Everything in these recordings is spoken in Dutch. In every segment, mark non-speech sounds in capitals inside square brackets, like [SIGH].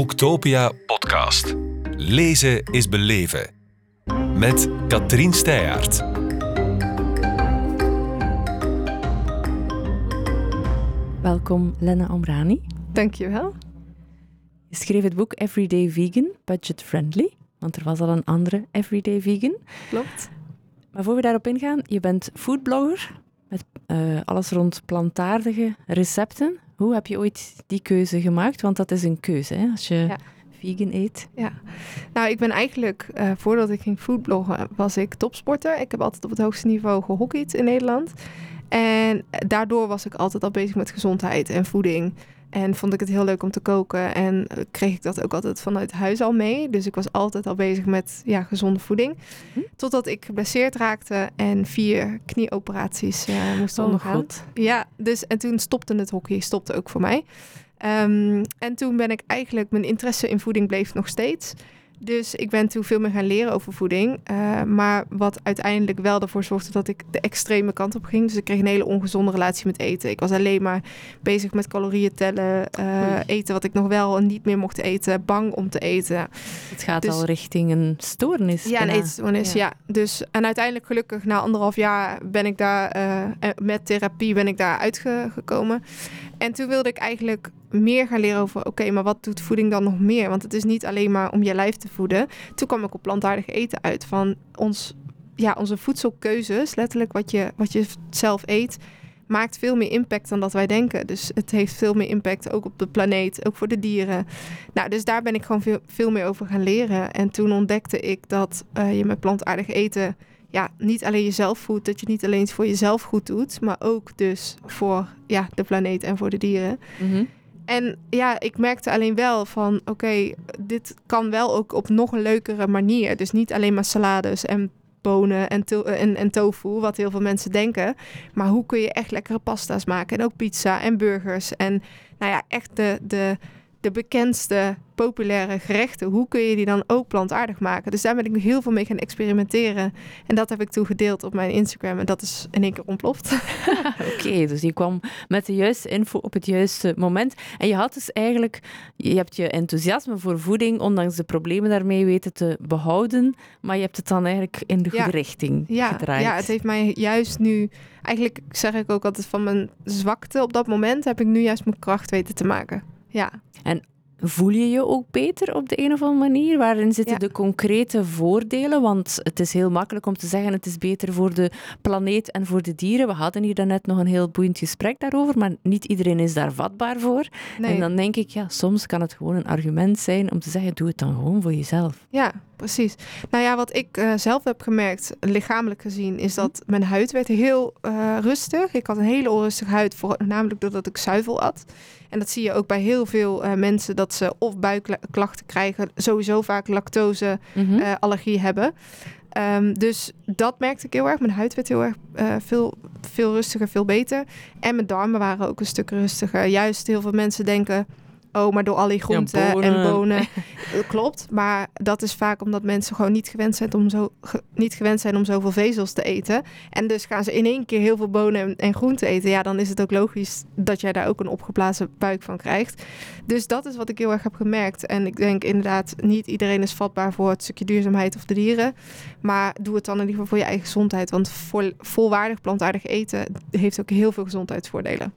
Boektopia podcast. Lezen is beleven. Met Katrien Steyaert. Welkom Lena Omrani. Dankjewel. Je schreef het boek Everyday Vegan, Budget Friendly. Want er was al een andere Everyday Vegan. Klopt. Maar voor we daarop ingaan, je bent foodblogger met eh, alles rond plantaardige recepten. Hoe heb je ooit die keuze gemaakt? Want dat is een keuze, hè? als je Ja. vegan eet. Ja. Nou, ik ben eigenlijk, eh, voordat ik ging foodbloggen, was ik topsporter. Ik heb altijd op het hoogste niveau gehockeyd in Nederland. En daardoor was ik altijd al bezig met gezondheid en voeding. En vond ik het heel leuk om te koken. En kreeg ik dat ook altijd vanuit huis al mee. Dus ik was altijd al bezig met ja, gezonde voeding. Hm. Totdat ik geblesseerd raakte en vier knieoperaties eh, moest ondergaan. Oh, god. Ja, dus en toen stopte het hockey, stopte ook voor mij. Ehm, en toen ben ik eigenlijk, mijn interesse in voeding bleef nog steeds. Dus ik ben toen veel meer gaan leren over voeding. Eh, maar wat uiteindelijk wel ervoor zorgde dat ik de extreme kant op ging. Dus ik kreeg een hele ongezonde relatie met eten. Ik was alleen maar bezig met calorieën tellen. Oei. eten wat ik nog wel en niet meer mocht eten. Bang om te eten. Het gaat Dus- al richting een stoornis. Ja, een eetstoornis, Ja. ja. Dus, en uiteindelijk gelukkig na anderhalf jaar ben ik daar, eh, met therapie ben ik daar uitgekomen. En toen wilde ik eigenlijk meer gaan leren over, oké, maar wat doet voeding dan nog meer? Want het is niet alleen maar om je lijf te voeden. Toen kwam ik op plantaardig eten uit van ons, ja, onze voedselkeuzes, letterlijk wat je, wat je zelf eet, maakt veel meer impact dan dat wij denken. Dus het heeft veel meer impact ook op de planeet, ook voor de dieren. Nou, dus daar ben ik gewoon veel, veel meer over gaan leren. En toen ontdekte ik dat eh, je met plantaardig eten ja, niet alleen jezelf voedt, dat je niet alleen voor jezelf goed doet, maar ook dus voor ja, de planeet en voor de dieren. Mhm. En ja, ik merkte alleen wel van, oké, dit kan wel ook op nog een leukere manier. Dus niet alleen maar salades en bonen en, to- en, en tofu, wat heel veel mensen denken. Maar hoe kun je echt lekkere pasta's maken? En ook pizza en burgers. En nou ja, echt de, de, de bekendste populaire gerechten. Hoe kun je die dan ook plantaardig maken? Dus daar ben ik heel veel mee gaan experimenteren. En dat heb ik toen gedeeld op mijn Instagram. En dat is in één keer ontploft. [LAUGHS] [LAUGHS] Oké, dus je kwam met de juiste info op het juiste moment. En je had dus eigenlijk, je hebt je enthousiasme voor voeding, ondanks de problemen daarmee weten te behouden, maar je hebt het dan eigenlijk in de Ja. goede richting Ja, gedraaid. ja, het heeft mij juist nu... Eigenlijk zeg ik ook altijd van mijn zwakte op dat moment... heb ik nu juist mijn kracht weten te maken. Ja, Voel je je ook beter op de een of andere manier? Waarin zitten Ja. de concrete voordelen? Want het is heel makkelijk om te zeggen het is beter voor de planeet en voor de dieren. We hadden hier daarnet nog een heel boeiend gesprek daarover, maar niet iedereen is daar vatbaar voor. nee. En dan denk ik, ja, soms kan het gewoon een argument zijn om te zeggen, doe het dan gewoon voor jezelf. Ja, precies. Nou ja, wat ik eh, zelf heb gemerkt, lichamelijk gezien, is dat mijn huid werd heel eh, rustig. Ik had een hele onrustige huid, voornamelijk doordat ik zuivel at. En dat zie je ook bij heel veel eh, mensen, dat ze of buikklachten krijgen, sowieso vaak lactose-allergie Hm? hebben. Ehm, dus dat merkte ik heel erg. Mijn huid werd heel erg veel, veel rustiger, veel beter. En mijn darmen waren ook een stuk rustiger. Juist heel veel mensen denken... Oh, maar door al die groenten en bonen. bonen. Dat [LAUGHS] klopt, maar dat is vaak omdat mensen gewoon niet gewend zijn om, zo, ge- niet gewend zijn om zoveel vezels te eten. En dus gaan ze in één keer heel veel bonen en, en groenten eten. Ja, dan is het ook logisch dat jij daar ook een opgeblazen buik van krijgt. Dus dat is wat ik heel erg heb gemerkt. En ik denk inderdaad, niet iedereen is vatbaar voor het stukje duurzaamheid of de dieren. Maar doe het dan in ieder geval voor je eigen gezondheid. Want vol, volwaardig plantaardig eten heeft ook heel veel gezondheidsvoordelen.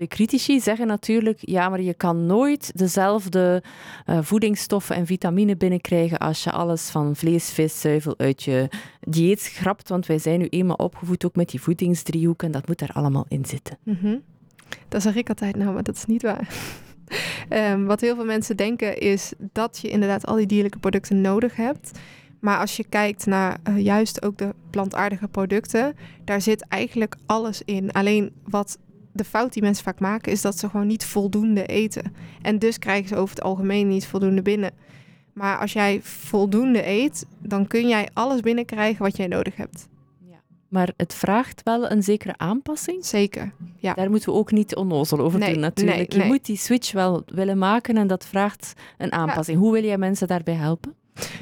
De critici zeggen natuurlijk, ja, maar je kan nooit dezelfde eh, voedingsstoffen en vitamine binnenkrijgen als je alles van vlees, vis, zuivel uit je dieet schrapt. Want wij zijn nu eenmaal opgevoed ook met die voedingsdriehoek en dat moet daar allemaal in zitten. Mhm. Dat zeg ik altijd, nou, maar dat is niet waar. [LAUGHS] Ehm, wat heel veel mensen denken is dat je inderdaad al die dierlijke producten nodig hebt. Maar als je kijkt naar eh, juist ook de plantaardige producten, daar zit eigenlijk alles in. Alleen wat de fout die mensen vaak maken, is dat ze gewoon niet voldoende eten. En dus krijgen ze over het algemeen niet voldoende binnen. Maar als jij voldoende eet, dan kun jij alles binnenkrijgen wat jij nodig hebt. Maar het vraagt wel een zekere aanpassing. Zeker. Ja. Daar moeten we ook niet onnozel over Nee, doen natuurlijk. nee, Je nee. moet die switch wel willen maken en dat vraagt een aanpassing. Hoe wil jij mensen daarbij helpen?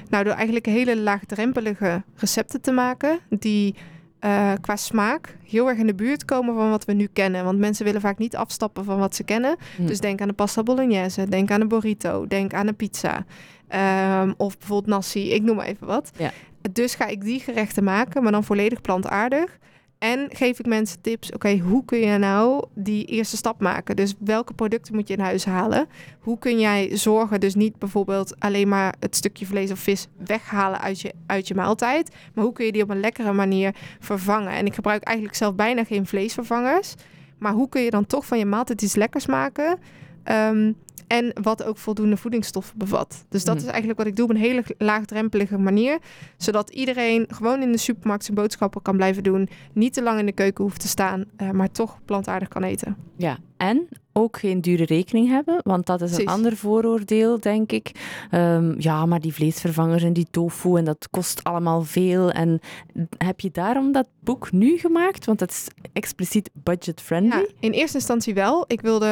Nou, door eigenlijk hele laagdrempelige recepten te maken die eh, qua smaak heel erg in de buurt komen van wat we nu kennen. Want mensen willen vaak niet afstappen van wat ze kennen. Hm. Dus denk aan de pasta bolognese, denk aan een burrito, denk aan een pizza. Ehm, of bijvoorbeeld nasi, ik noem maar even wat. Ja. Dus ga ik die gerechten maken, maar dan volledig plantaardig. En geef ik mensen tips, oké, hoe kun je nou die eerste stap maken? Dus welke producten moet je in huis halen? Hoe kun jij zorgen, dus niet bijvoorbeeld alleen maar het stukje vlees of vis weghalen uit je, uit je maaltijd, maar hoe kun je die op een lekkere manier vervangen? En ik gebruik eigenlijk zelf bijna geen vleesvervangers, maar hoe kun je dan toch van je maaltijd iets lekkers maken? Ehm, en wat ook voldoende voedingsstoffen bevat. Dus dat Mhm. is eigenlijk wat ik doe op een hele laagdrempelige manier. Zodat iedereen gewoon in de supermarkt zijn boodschappen kan blijven doen. Niet te lang in de keuken hoeft te staan, eh, maar toch plantaardig kan eten. Ja, en ook geen dure rekening hebben, want dat is een Precies. ander vooroordeel, denk ik. Ehm, ja, maar die vleesvervangers en die tofu en dat kost allemaal veel. En heb je daarom dat boek nu gemaakt? Want het is expliciet budget-friendly. Ja, in eerste instantie wel. Ik wilde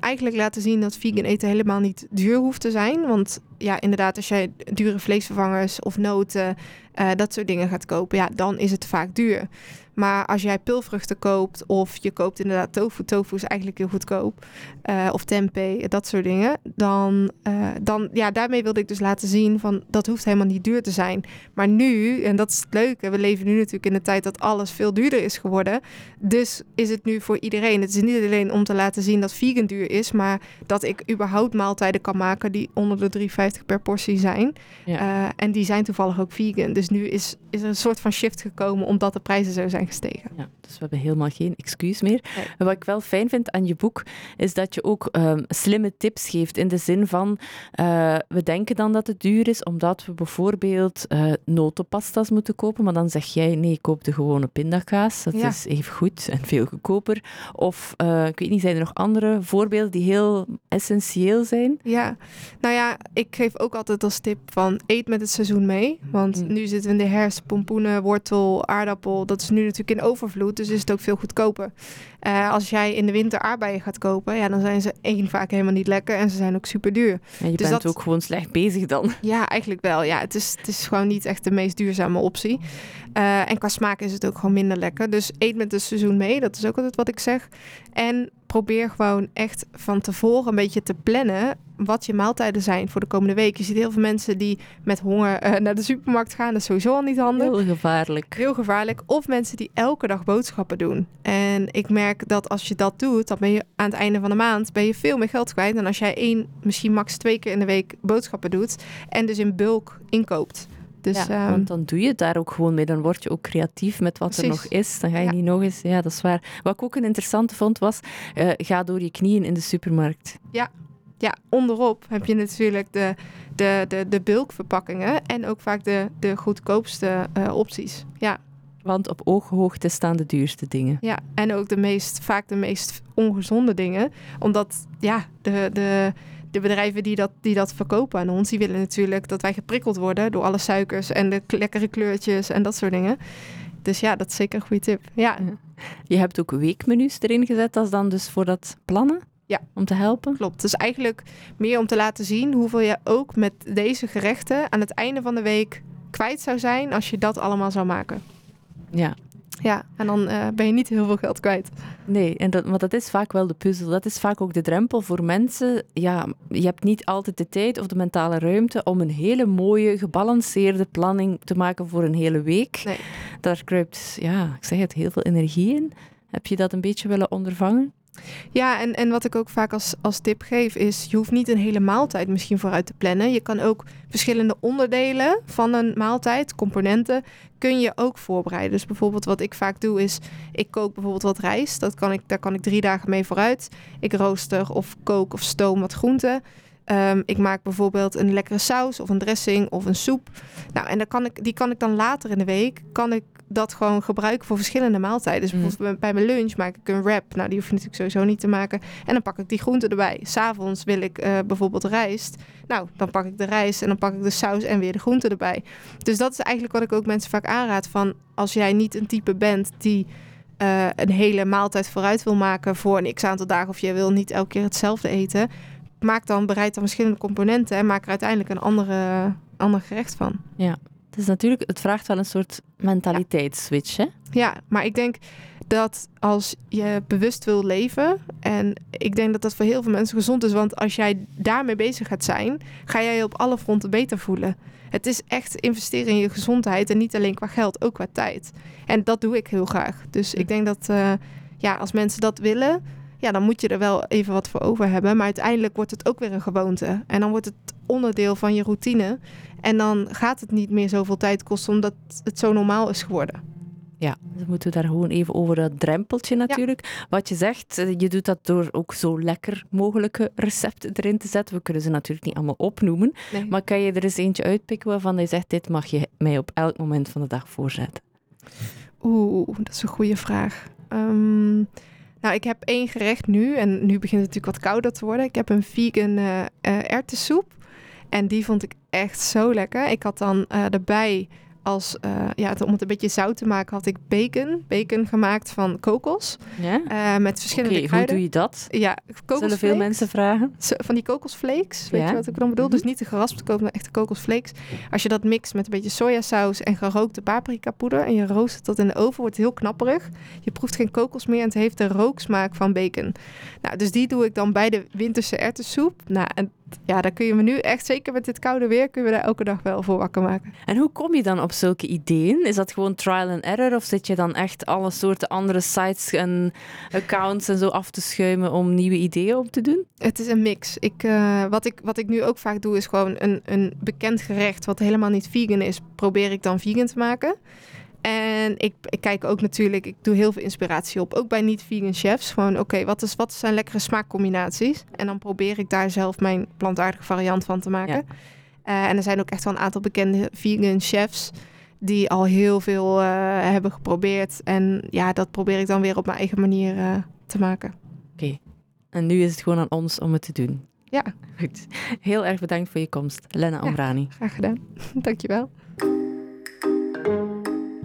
eigenlijk laten zien dat vegan eten helemaal niet duur hoeft te zijn. Want ja, inderdaad, als jij dure vleesvervangers of noten, eh, dat soort dingen gaat kopen, ja, dan is het vaak duur. Maar als jij pulvruchten koopt of je koopt inderdaad tofu, tofu is eigenlijk heel goedkoop, eh, of tempeh, dat soort dingen, dan, eh, dan, ja, daarmee wilde ik dus laten zien van dat hoeft helemaal niet duur te zijn. Maar nu, en dat is het leuke, we leven nu natuurlijk in een tijd dat alles veel duurder is geworden. Dus is het nu voor iedereen. Het is niet alleen om te laten zien dat vegan duur is, maar dat ik überhaupt maaltijden kan maken die onder de 3,50 per portie zijn. Ja. Eh, en die zijn toevallig ook vegan. Dus nu is, is er een soort van shift gekomen omdat de prijzen zo zijn gestegen. Ja, dus we hebben helemaal geen excuus meer. Nee. Wat ik wel fijn vind aan je boek, is dat je ook ehm, slimme tips geeft. In de zin van, eh, we denken dan dat het duur is, omdat we bijvoorbeeld eh notenpasta's moeten kopen. Maar dan zeg jij, nee, koop de gewone pindakaas. Dat Ja. is even goed en veel goedkoper. Of, ik weet niet, zijn er nog andere voorbeelden die heel essentieel zijn? Ja, nou ja, ik geef ook altijd als tip van eet met het seizoen mee. Want Mm. nu zitten we in de herfst, pompoenen, wortel, aardappel. Dat is nu natuurlijk in overvloed, dus is het ook veel goedkoper. Eh, als jij in de winter aardbeien gaat kopen, ja, dan zijn ze één vaak helemaal niet lekker en ze zijn ook super duur. En je Dus bent dat- ook gewoon slecht bezig dan. [LAUGHS] Ja, eigenlijk wel. Ja, het is, het is gewoon niet echt de meest duurzame optie. Eh, en qua smaak is het ook gewoon minder lekker. Dus eet met het seizoen mee. Dat is ook altijd wat ik zeg. En probeer gewoon echt van tevoren een beetje te plannen wat je maaltijden zijn voor de komende week. Je ziet heel veel mensen die met honger eh, naar de supermarkt gaan. Dat is sowieso al niet handig. Heel gevaarlijk. Heel gevaarlijk. Of mensen die elke dag boodschappen doen. En ik merk dat als je dat doet, dan ben je aan het einde van de maand ben je veel meer geld kwijt. Dan als jij één, misschien max twee keer in de week boodschappen doet. En dus in bulk inkoopt. Dus ja, ehm, want dan doe je het daar ook gewoon mee. Dan word je ook creatief met wat er nog is. Dan ga je Ja. niet nog eens... Ja, dat is waar. Wat ik ook een interessante vond was... eh, ga door je knieën in de supermarkt. ja, onderop heb je natuurlijk de, de, de, de bulkverpakkingen. En ook vaak de, de goedkoopste eh, opties. Ja, Want op ooghoogte staan de duurste dingen. ja, en ook de meest, vaak de meest ongezonde dingen. Omdat ja, de, de, de bedrijven die dat, die dat verkopen aan ons, die willen natuurlijk dat wij geprikkeld worden door alle suikers en de lekkere kleurtjes en dat soort dingen. Dus ja, dat is zeker een goede tip. Ja, Je hebt ook weekmenu's erin gezet als dan dus voor dat plannen? Ja. Om te helpen? klopt. Dus eigenlijk meer om te laten zien hoeveel je ook met deze gerechten aan het einde van de week kwijt zou zijn als je dat allemaal zou maken. Ja. Ja, en dan eh, ben je niet heel veel geld kwijt. Nee, en dat, maar dat is vaak wel de puzzel. Dat is vaak ook de drempel voor mensen. Ja, je hebt niet altijd de tijd of de mentale ruimte om een hele mooie, gebalanceerde planning te maken voor een hele week. Nee. Daar kruipt, ja, ik zeg het, heel veel energie in. Heb je dat een beetje willen ondervangen? Ja, en, en wat ik ook vaak als, als tip geef is... je hoeft niet een hele maaltijd misschien vooruit te plannen. Je kan ook verschillende onderdelen van een maaltijd, componenten... kun je ook voorbereiden. Dus bijvoorbeeld wat ik vaak doe is... ik kook bijvoorbeeld wat rijst. Dat kan ik, daar kan ik drie dagen mee vooruit. Ik rooster of kook of stoom wat groenten. Ehm, ik maak bijvoorbeeld een lekkere saus of een dressing of een soep. Nou, en dan kan ik, die kan ik dan later in de week... kan ik dat gewoon gebruiken voor verschillende maaltijden. Dus Mm. bijvoorbeeld bij mijn lunch maak ik een wrap. Nou, die hoef je natuurlijk sowieso niet te maken. En dan pak ik die groenten erbij. S'avonds wil ik eh, bijvoorbeeld rijst. Nou, dan pak ik de rijst en dan pak ik de saus en weer de groenten erbij. Dus dat is eigenlijk wat ik ook mensen vaak aanraad. Van als jij niet een type bent die eh, een hele maaltijd vooruit wil maken voor een x aantal dagen. Of je wil niet elke keer hetzelfde eten. Maak dan, bereid dan verschillende componenten en maak er uiteindelijk een andere, ander gerecht van. Het Het is natuurlijk, het vraagt wel een soort mentaliteitsswitch, hè? Ja, maar ik denk dat als je bewust wil leven, en ik denk dat dat voor heel veel mensen gezond is, want als jij daarmee bezig gaat zijn, ga jij je op alle fronten beter voelen. Het is echt investeren in je gezondheid en niet alleen qua geld, ook qua tijd. En dat doe ik heel graag. Dus ik denk dat uh, ja, als mensen dat willen, ja, dan moet je er wel even wat voor over hebben. Maar uiteindelijk wordt het ook weer een gewoonte. En dan wordt het onderdeel van je routine. En dan gaat het niet meer zoveel tijd kosten omdat het zo normaal is geworden. Ja, dan moeten we daar gewoon even over dat drempeltje natuurlijk. Wat je zegt, eh, je doet dat door ook zo lekker mogelijke recepten erin te zetten. We kunnen ze natuurlijk niet allemaal opnoemen. Maar kan je er eens eentje uitpikken waarvan je zegt, dit mag je mij op elk moment van de dag voorzetten? Oeh, dat is een goede vraag. Um, nou, ik heb één gerecht nu en nu begint het natuurlijk wat kouder te worden. Ik heb een vegan uh, uh, erwtensoep en die vond ik echt zo lekker. Ik had dan uh, erbij als, uh, ja, om het een beetje zout te maken, had ik bacon. Bacon gemaakt van kokos. Ja? Uh, met verschillende okay, kruiden. Hoe doe je dat? Ja, Zullen veel mensen vragen? Van die kokosflakes, weet ja? je wat ik dan bedoel? Mm -hmm. Dus niet de geraspte kokos, maar echte kokosflakes. Als je dat mixt met een beetje sojasaus en gerookte paprika poeder en je roost het tot in de oven, wordt het heel knapperig. Je proeft geen kokos meer en het heeft de rooksmaak van bacon. Nou, dus die doe ik dan bij de winterse erwtensoep. Nou, en ja, daar kun je me nu echt, zeker met dit koude weer, kun je daar elke dag wel voor wakker maken. En hoe kom je dan op zulke ideeën? Is dat gewoon trial and error of zit je dan echt alle soorten andere sites en accounts en zo af te schuimen om nieuwe ideeën op te doen? Het is een mix. Ik, uh, wat, ik, wat ik nu ook vaak doe is gewoon een, een bekend gerecht wat helemaal niet vegan is, probeer ik dan vegan te maken. En ik, ik, kijk ook natuurlijk, ik doe heel veel inspiratie op, ook bij niet-vegan chefs. Gewoon, oké, okay, wat, is, wat zijn lekkere smaakcombinaties? En dan probeer ik daar zelf mijn plantaardige variant van te maken. Ja. Uh, en er zijn ook echt wel een aantal bekende vegan chefs die al heel veel uh, hebben geprobeerd. En ja, dat probeer ik dan weer op mijn eigen manier uh, te maken. Oké, okay. en nu is het gewoon aan ons om het te doen. Ja. Goed. Heel erg bedankt voor je komst, Lena Omrani. Ja, graag gedaan. [LAUGHS] Dankjewel.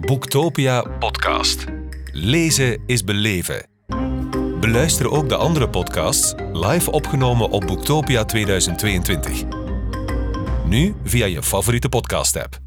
Boektopia podcast. Lezen is beleven. Beluister ook de andere podcasts live opgenomen op Boektopia 2022. Nu via je favoriete podcast-app.